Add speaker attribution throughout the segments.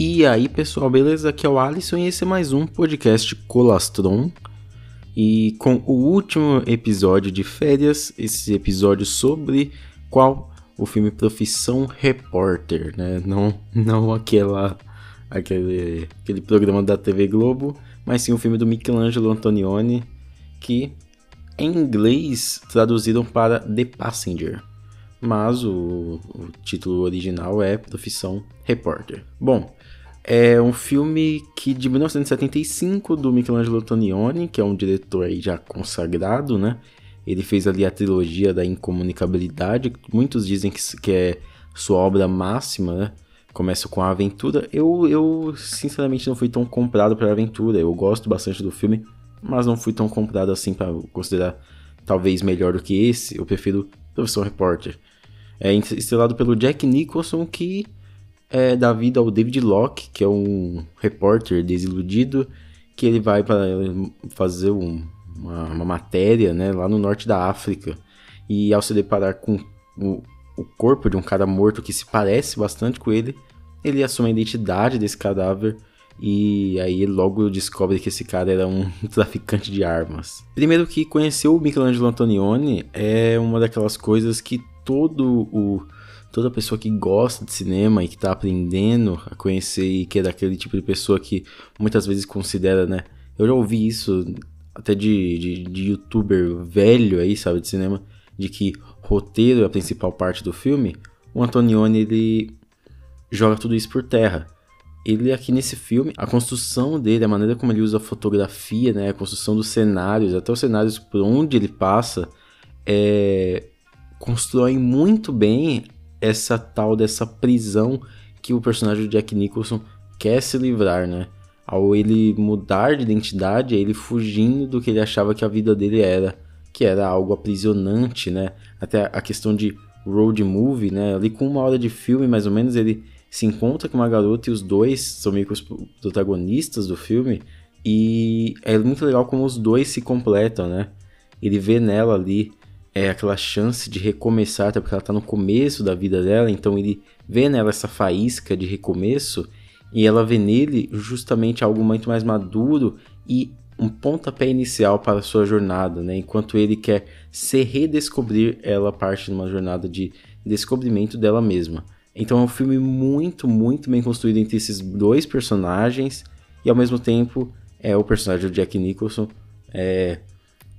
Speaker 1: E aí, pessoal, beleza? Aqui é o Alisson e esse é mais um podcast Colastron. E com o último episódio de férias, esse episódio sobre qual o filme Profissão Repórter, né? Não, não aquela, aquele, aquele programa da TV Globo, mas sim o filme do Michelangelo Antonioni, que em inglês traduziram para The Passenger mas o, o, título original é Profissão Repórter. Bom, é um filme que de 1975 do Michelangelo Antonioni, que é um diretor aí já consagrado, né? Ele fez ali a trilogia da incomunicabilidade, muitos dizem que, que é sua obra máxima, né? Começa com a aventura. Eu, eu sinceramente não fui tão comprado para a aventura. Eu gosto bastante do filme, mas não fui tão comprado assim para considerar talvez melhor do que esse. Eu prefiro Profissão Repórter. É estrelado pelo Jack Nicholson, que é, dá vida ao David Locke, que é um repórter desiludido, que ele vai para fazer um, uma, uma, matéria né, lá no norte da África. E ao se deparar com o, o corpo de um cara morto que se parece bastante com ele, ele assume a identidade desse cadáver e aí logo descobre que esse cara era um traficante de armas. Primeiro que conhecer o Michelangelo Antonioni é uma daquelas coisas que todo o toda pessoa que gosta de cinema e que está aprendendo a conhecer e que é daquele tipo de pessoa que muitas vezes considera, né? Eu já ouvi isso até de, de, de youtuber velho aí, sabe, de cinema, de que roteiro é a principal parte do filme. O Antonioni, ele joga tudo isso por terra. Ele aqui nesse filme, a construção dele, a maneira como ele usa a fotografia, né, a construção dos cenários, até os cenários por onde ele passa, é, constroem muito bem essa tal dessa prisão que o personagem do Jack Nicholson quer se livrar, né? Ao ele mudar de identidade, ele fugindo do que ele achava que a vida dele era, que era algo aprisionante, né? Até a questão de road movie, né? Ali com uma hora de filme, mais ou menos, ele se encontra com uma garota e os dois são meio que os protagonistas do filme. E é muito legal como os dois se completam, né? Ele vê nela ali é aquela chance de recomeçar, até porque ela está no começo da vida dela, então ele vê nela essa faísca de recomeço e ela vê nele justamente algo muito mais maduro e um pontapé inicial para a sua jornada, né? Enquanto ele quer se redescobrir, ela parte de uma jornada de descobrimento dela mesma. Então é um filme muito, muito bem construído entre esses dois personagens e ao mesmo tempo é o personagem do Jack Nicholson é,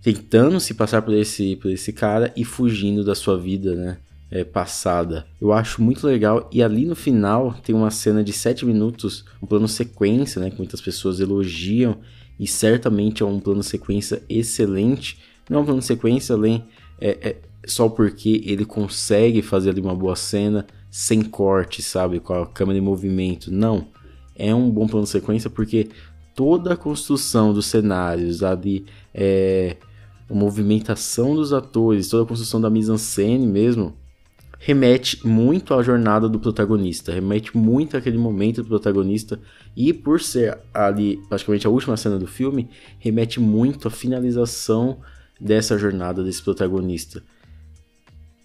Speaker 1: tentando se passar por esse, por esse cara e fugindo da sua vida, né? É, passada. Eu acho muito legal. E ali no final tem uma cena de 7 minutos, um plano sequência, né? Que muitas pessoas elogiam. E certamente é um plano sequência excelente. Não é um plano sequência além é, é, só porque ele consegue fazer ali uma boa cena sem corte, sabe? Com a câmera em movimento. Não. É um bom plano sequência porque toda a construção dos cenários ali é, a movimentação dos atores, toda a construção da mise-en-scène mesmo, remete muito à jornada do protagonista, remete muito àquele momento do protagonista e por ser ali praticamente a última cena do filme, remete muito à finalização dessa jornada desse protagonista.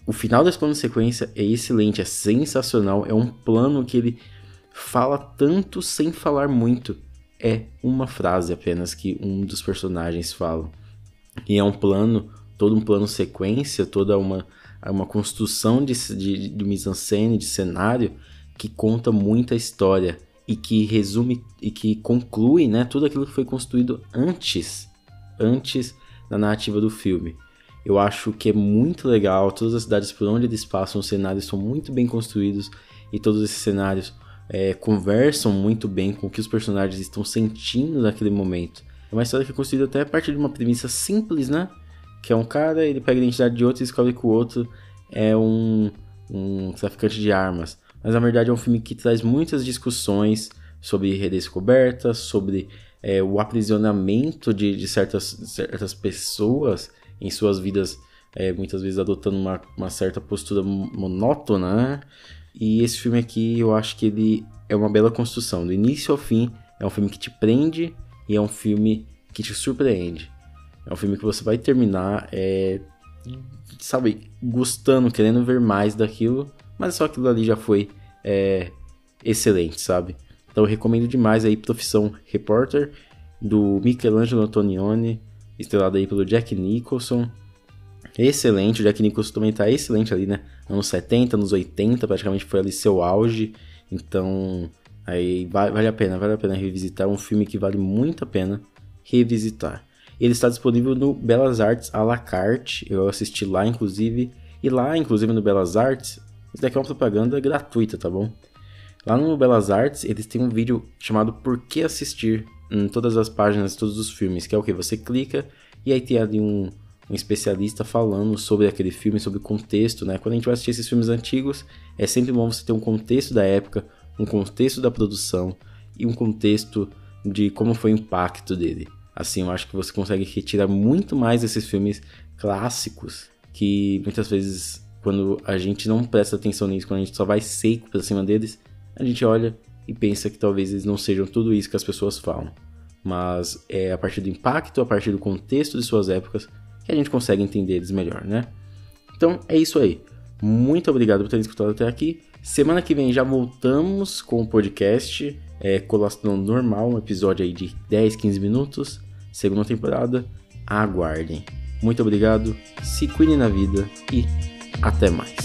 Speaker 1: O final desse plano de sequência é excelente, é sensacional, é um plano que ele fala tanto sem falar muito. É uma frase apenas que um dos personagens fala. E é um plano, todo um plano sequência, toda uma, uma construção de, de, de mise-en-scène, de cenário, que conta muita história e que resume e que conclui né, tudo aquilo que foi construído antes, antes da narrativa do filme. Eu acho que é muito legal, todas as cidades por onde eles passam, os cenários são muito bem construídos e todos esses cenários é, conversam muito bem com o que os personagens estão sentindo naquele momento. É uma história que é construída até a partir de uma premissa simples, né? Que é um cara, ele pega a identidade de outro e descobre que o outro é um, um traficante de armas. Mas na verdade é um filme que traz muitas discussões sobre redescoberta, sobre é, o aprisionamento de, de certas, certas pessoas em suas vidas, é, muitas vezes adotando uma, uma certa postura monótona. Né? E esse filme aqui eu acho que ele é uma bela construção, do início ao fim. É um filme que te prende e é um filme que te surpreende. É um filme que você vai terminar, é, sabe, gostando, querendo ver mais daquilo, mas só aquilo ali já foi é, excelente, sabe? Então eu recomendo demais aí Profissão Repórter, do Michelangelo Antonioni, estrelado aí pelo Jack Nicholson. Excelente, o Jack Nicholson também tá excelente ali, né? Anos 70, anos 80, praticamente foi ali seu auge. Então, aí vale a pena, vale a pena revisitar. É um filme que vale muito a pena revisitar. Ele está disponível no Belas Artes à la carte. Eu assisti lá, inclusive. E lá, inclusive, no Belas Artes, isso daqui é uma propaganda gratuita, tá bom? Lá no Belas Artes, eles têm um vídeo chamado Por que assistir em todas as páginas todos os filmes, que é o que você clica e aí tem ali um, um especialista falando sobre aquele filme, sobre o contexto, né? Quando a gente vai assistir esses filmes antigos, é sempre bom você ter um contexto da época, um contexto da produção e um contexto de como foi o impacto dele. Assim, eu acho que você consegue retirar muito mais desses filmes clássicos que muitas vezes quando a gente não presta atenção nisso, quando a gente só vai seco pra cima deles, a gente olha e pensa que talvez eles não sejam tudo isso que as pessoas falam. Mas é a partir do impacto, a partir do contexto de suas épocas, que a gente consegue entender eles melhor, né? Então é isso aí. Muito obrigado por ter escutado até aqui. Semana que vem já voltamos com o podcast é, Normal, um episódio aí de 10, 15 minutos. Segunda temporada. Aguardem. Muito obrigado, se cuidem na vida e até mais.